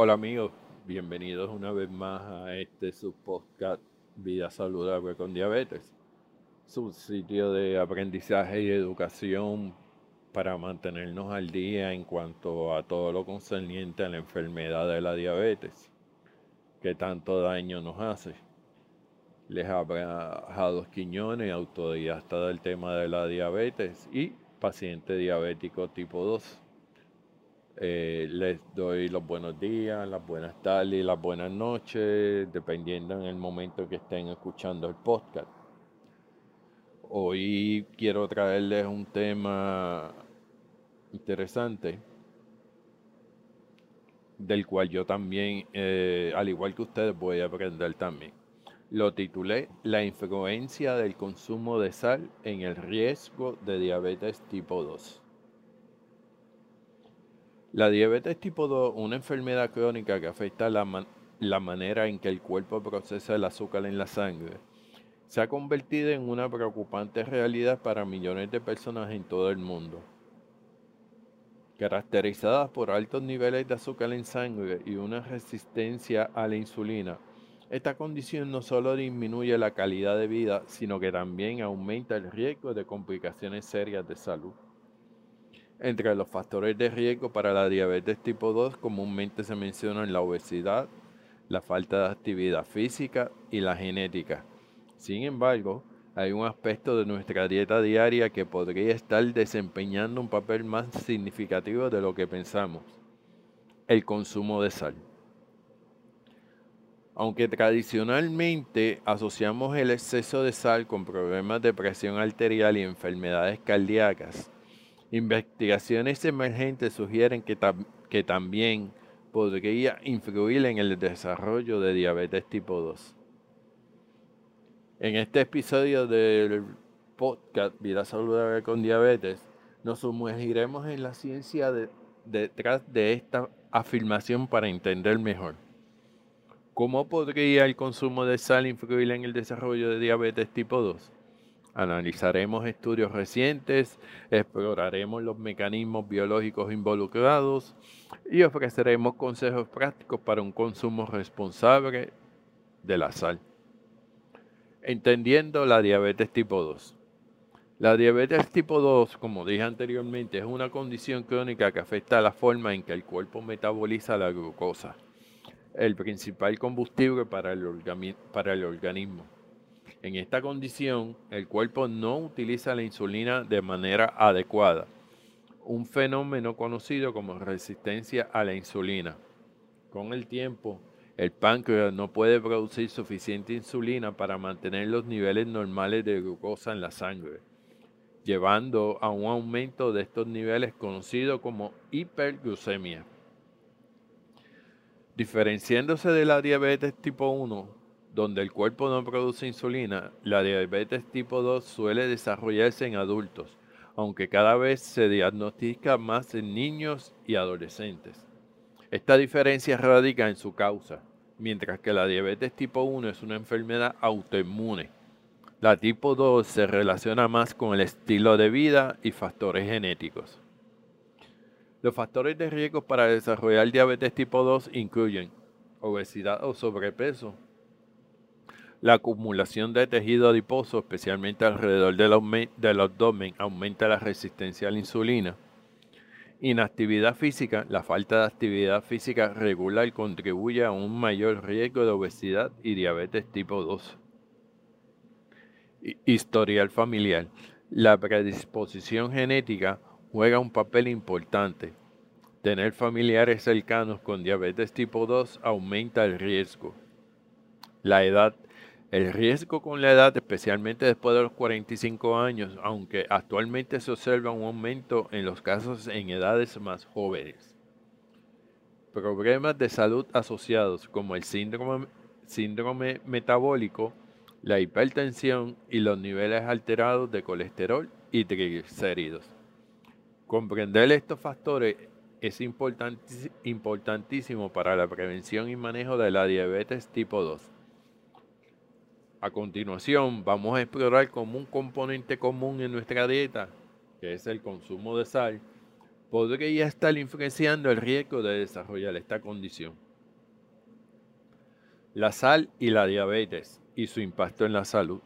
Hola amigos, bienvenidos una vez más a este su podcast Vida Saludable con Diabetes, su sitio de aprendizaje y educación para mantenernos al día en cuanto a todo lo concerniente a la enfermedad de la diabetes, que tanto daño nos hace. Les habla Jados Quiñones, autodidacta del tema de la diabetes y paciente diabético tipo 2. Eh, les doy los buenos días, las buenas tardes y las buenas noches, dependiendo en el momento que estén escuchando el podcast. Hoy quiero traerles un tema interesante, del cual yo también, eh, al igual que ustedes, voy a aprender también. Lo titulé La influencia del consumo de sal en el riesgo de diabetes tipo 2. La diabetes tipo 2, una enfermedad crónica que afecta la, manera en que el cuerpo procesa el azúcar en la sangre, se ha convertido en una preocupante realidad para millones de personas en todo el mundo. Caracterizadas por altos niveles de azúcar en sangre y una resistencia a la insulina, esta condición no solo disminuye la calidad de vida, sino que también aumenta el riesgo de complicaciones serias de salud. Entre los factores de riesgo para la diabetes tipo 2 comúnmente se mencionan la obesidad, la falta de actividad física y la genética. Sin embargo, hay un aspecto de nuestra dieta diaria que podría estar desempeñando un papel más significativo de lo que pensamos, el consumo de sal. Aunque tradicionalmente asociamos el exceso de sal con problemas de presión arterial y enfermedades cardíacas, Investigaciones emergentes sugieren que, que también podría influir en el desarrollo de diabetes tipo 2. En este episodio del podcast Vida Saludable con Diabetes, nos sumergiremos en la ciencia detrás de esta afirmación para entender mejor. ¿Cómo podría el consumo de sal influir en el desarrollo de diabetes tipo 2? Analizaremos estudios recientes, exploraremos los mecanismos biológicos involucrados y ofreceremos consejos prácticos para un consumo responsable de la sal. Entendiendo la diabetes tipo 2. La diabetes tipo 2, como dije anteriormente, es una condición crónica que afecta la forma en que el cuerpo metaboliza la glucosa, el principal combustible para el, organismo. En esta condición, el cuerpo no utiliza la insulina de manera adecuada, un fenómeno conocido como resistencia a la insulina. Con el tiempo, el páncreas no puede producir suficiente insulina para mantener los niveles normales de glucosa en la sangre, llevando a un aumento de estos niveles conocido como hiperglucemia. Diferenciándose de la diabetes tipo 1, donde el cuerpo no produce insulina, la diabetes tipo 2 suele desarrollarse en adultos, aunque cada vez se diagnostica más en niños y adolescentes. Esta diferencia radica en su causa, mientras que la diabetes tipo 1 es una enfermedad autoinmune. La tipo 2 se relaciona más con el estilo de vida y factores genéticos. Los factores de riesgo para desarrollar diabetes tipo 2 incluyen obesidad o sobrepeso, la acumulación de tejido adiposo, especialmente alrededor del, abdomen, aumenta la resistencia a la insulina. Inactividad física, la falta de actividad física regular contribuye a un mayor riesgo de obesidad y diabetes tipo 2. Historial familiar. La predisposición genética juega un papel importante. Tener familiares cercanos con diabetes tipo 2 aumenta el riesgo. La edad el riesgo con la edad, especialmente después de los 45 años, aunque actualmente se observa un aumento en los casos en edades más jóvenes. Problemas de salud asociados como el síndrome, metabólico, la hipertensión y los niveles alterados de colesterol y triglicéridos. Comprender estos factores es importantísimo para la prevención y manejo de la diabetes tipo 2 a continuación, vamos a explorar como un componente común en nuestra dieta, que es el consumo de sal, podría estar influenciando el riesgo de desarrollar esta condición. La sal y la diabetes y su impacto en la salud.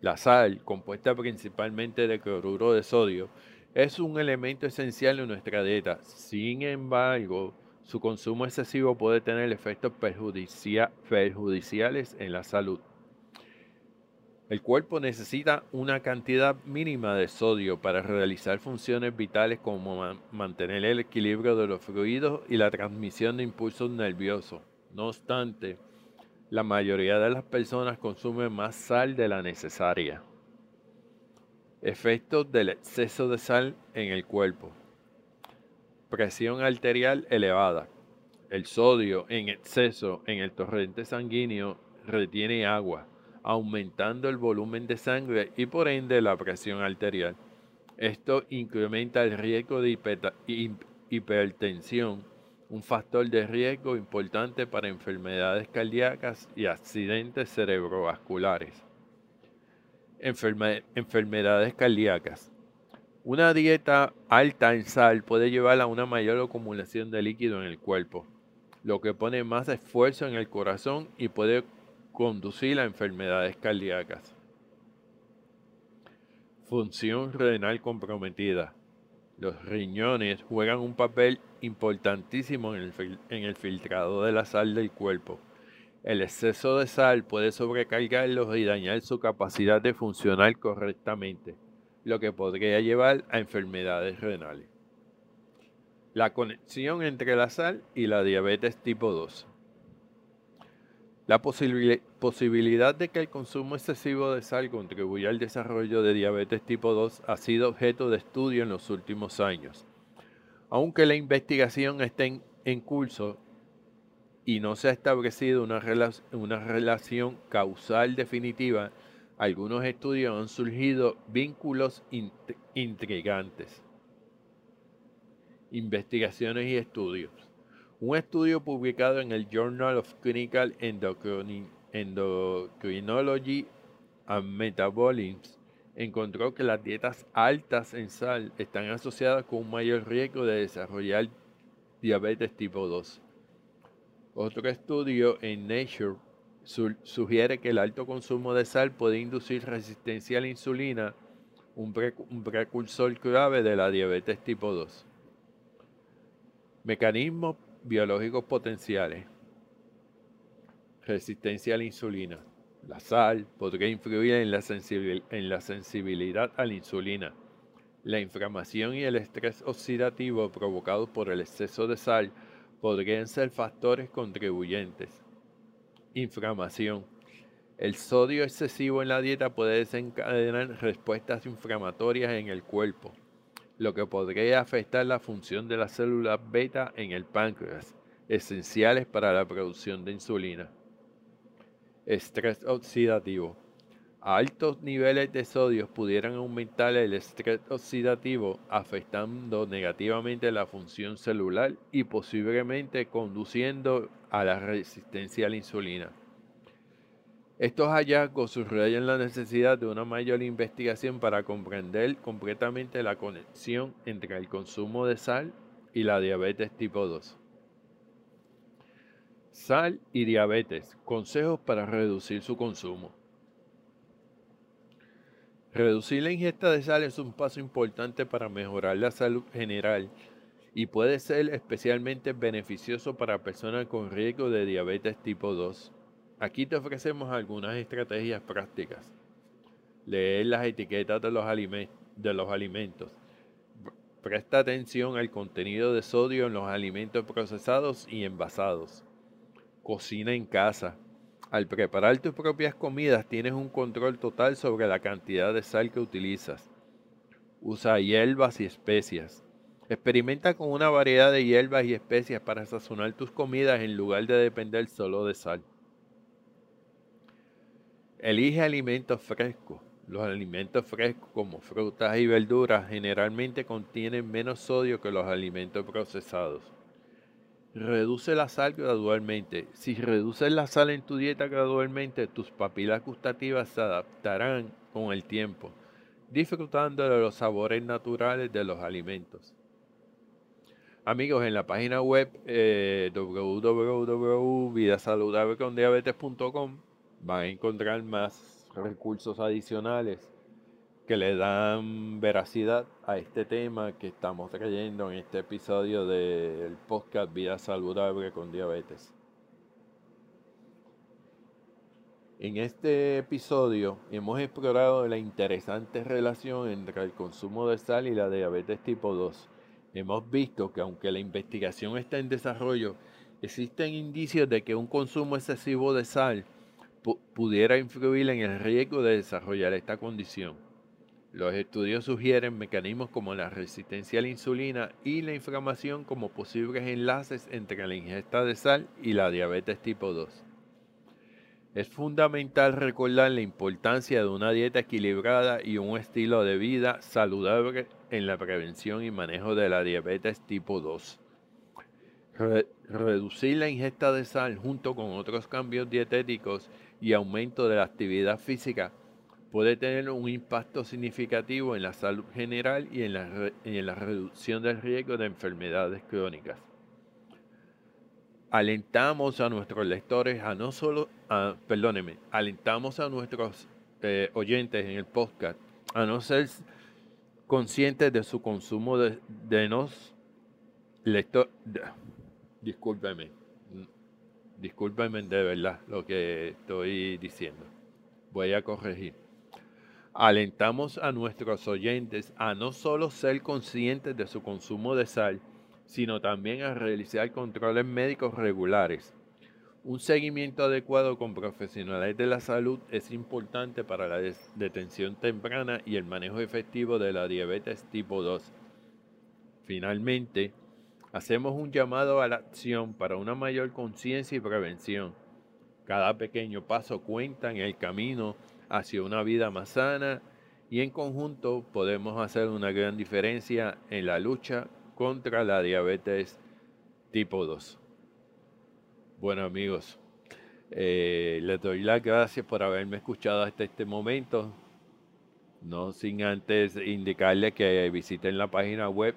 La sal, compuesta principalmente de cloruro de sodio, es un elemento esencial en nuestra dieta. Sin embargo, su consumo excesivo puede tener efectos perjudiciales en la salud. El cuerpo necesita una cantidad mínima de sodio para realizar funciones vitales como mantener el equilibrio de los fluidos y la transmisión de impulsos nerviosos. No obstante, la mayoría de las personas consumen más sal de la necesaria. Efectos del exceso de sal en el cuerpo. Presión arterial elevada. El sodio en exceso en el torrente sanguíneo retiene agua, aumentando el volumen de sangre y por ende la presión arterial. Esto incrementa el riesgo de hipertensión un factor de riesgo importante para enfermedades cardíacas y accidentes cerebrovasculares. enfermedades cardíacas. Una dieta alta en sal puede llevar a una mayor acumulación de líquido en el cuerpo, lo que pone más esfuerzo en el corazón y puede conducir a enfermedades cardíacas. Función renal comprometida. Los riñones juegan un papel importantísimo en el, filtrado de la sal del cuerpo. El exceso de sal puede sobrecargarlos y dañar su capacidad de funcionar correctamente, lo que podría llevar a enfermedades renales. La conexión entre la sal y la diabetes tipo 2. La posibilidad de que el consumo excesivo de sal contribuya al desarrollo de diabetes tipo 2 ha sido objeto de estudio en los últimos años. Aunque la investigación esté en, curso y no se ha establecido una, una relación causal definitiva, algunos estudios han surgido vínculos intrigantes. Investigaciones y estudios. Un estudio publicado en el Journal of Clinical Endocrinology and Metabolism encontró que las dietas altas en sal están asociadas con un mayor riesgo de desarrollar diabetes tipo 2. Otro estudio en Nature sugiere que el alto consumo de sal puede inducir resistencia a la insulina, un, precursor clave de la diabetes tipo 2. Mecanismos biológicos potenciales. Resistencia a la insulina. La sal podría influir en la, en la sensibilidad a la insulina. La inflamación y el estrés oxidativo provocados por el exceso de sal podrían ser factores contribuyentes. Inflamación. El sodio excesivo en la dieta puede desencadenar respuestas inflamatorias en el cuerpo lo que podría afectar la función de las células beta en el páncreas, esenciales para la producción de insulina. Estrés oxidativo. altos niveles de sodio pudieran aumentar el estrés oxidativo, afectando negativamente la función celular y posiblemente conduciendo a la resistencia a la insulina. Estos hallazgos subrayan la necesidad de una mayor investigación para comprender completamente la conexión entre el consumo de sal y la diabetes tipo 2. Sal y diabetes. Consejos para reducir su consumo. Reducir la ingesta de sal es un paso importante para mejorar la salud general y puede ser especialmente beneficioso para personas con riesgo de diabetes tipo 2. Aquí te ofrecemos algunas estrategias prácticas. Leer las etiquetas de los, alimentos. Presta atención al contenido de sodio en los alimentos procesados y envasados. Cocina en casa. Al preparar tus propias comidas tienes un control total sobre la cantidad de sal que utilizas. Usa hierbas y especias. Experimenta con una variedad de hierbas y especias para sazonar tus comidas en lugar de depender solo de sal. Elige alimentos frescos. Los alimentos frescos como frutas y verduras generalmente contienen menos sodio que los alimentos procesados. Reduce la sal gradualmente. Si reduces la sal en tu dieta gradualmente, tus papilas gustativas se adaptarán con el tiempo, disfrutando de los sabores naturales de los alimentos. Amigos, en la página web eh, www.vidasaludablecondiabetes.com van a encontrar más recursos adicionales que le dan veracidad a este tema que estamos trayendo en este episodio del podcast Vida Saludable con Diabetes. En este episodio hemos explorado la interesante relación entre el consumo de sal y la diabetes tipo 2. Hemos visto que aunque la investigación está en desarrollo, existen indicios de que un consumo excesivo de sal pudiera influir en el riesgo de desarrollar esta condición. Los estudios sugieren mecanismos como la resistencia a la insulina y la inflamación como posibles enlaces entre la ingesta de sal y la diabetes tipo 2. Es fundamental recordar la importancia de una dieta equilibrada y un estilo de vida saludable en la prevención y manejo de la diabetes tipo 2. Reducir la ingesta de sal junto con otros cambios dietéticos y aumento de la actividad física puede tener un impacto significativo en la salud general y en la, en la reducción del riesgo de enfermedades crónicas. Alentamos a nuestros lectores a no solo, a, perdónenme, alentamos a nuestros eh, oyentes en el podcast a no ser conscientes de su consumo de, de nos lector, discúlpeme, discúlpeme de verdad lo que estoy diciendo. Voy a corregir. Alentamos a nuestros oyentes a no solo ser conscientes de su consumo de sal, sino también a realizar controles médicos regulares. Un seguimiento adecuado con profesionales de la salud es importante para la detención temprana y el manejo efectivo de la diabetes tipo 2. Finalmente, hacemos un llamado a la acción para una mayor conciencia y prevención. Cada pequeño paso cuenta en el camino hacia una vida más sana y en conjunto podemos hacer una gran diferencia en la lucha contra la diabetes tipo 2. Bueno amigos, eh, les doy las gracias por haberme escuchado hasta este momento. No sin antes indicarles que visiten la página web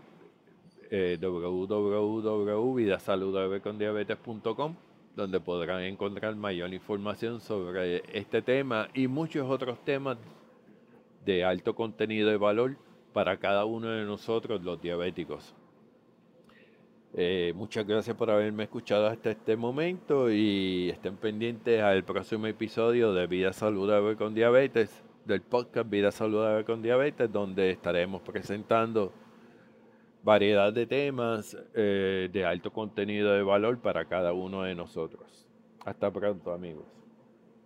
eh, www.vidasaludablecondiabetes.com donde podrán encontrar mayor información sobre este tema y muchos otros temas de alto contenido y valor para cada uno de nosotros los diabéticos. Eh, muchas gracias por haberme escuchado hasta este momento y estén pendientes al próximo episodio de Vida Saludable con Diabetes, del podcast Vida Saludable con Diabetes, donde estaremos presentando variedad de temas eh, de alto contenido de valor para cada uno de nosotros. Hasta pronto amigos.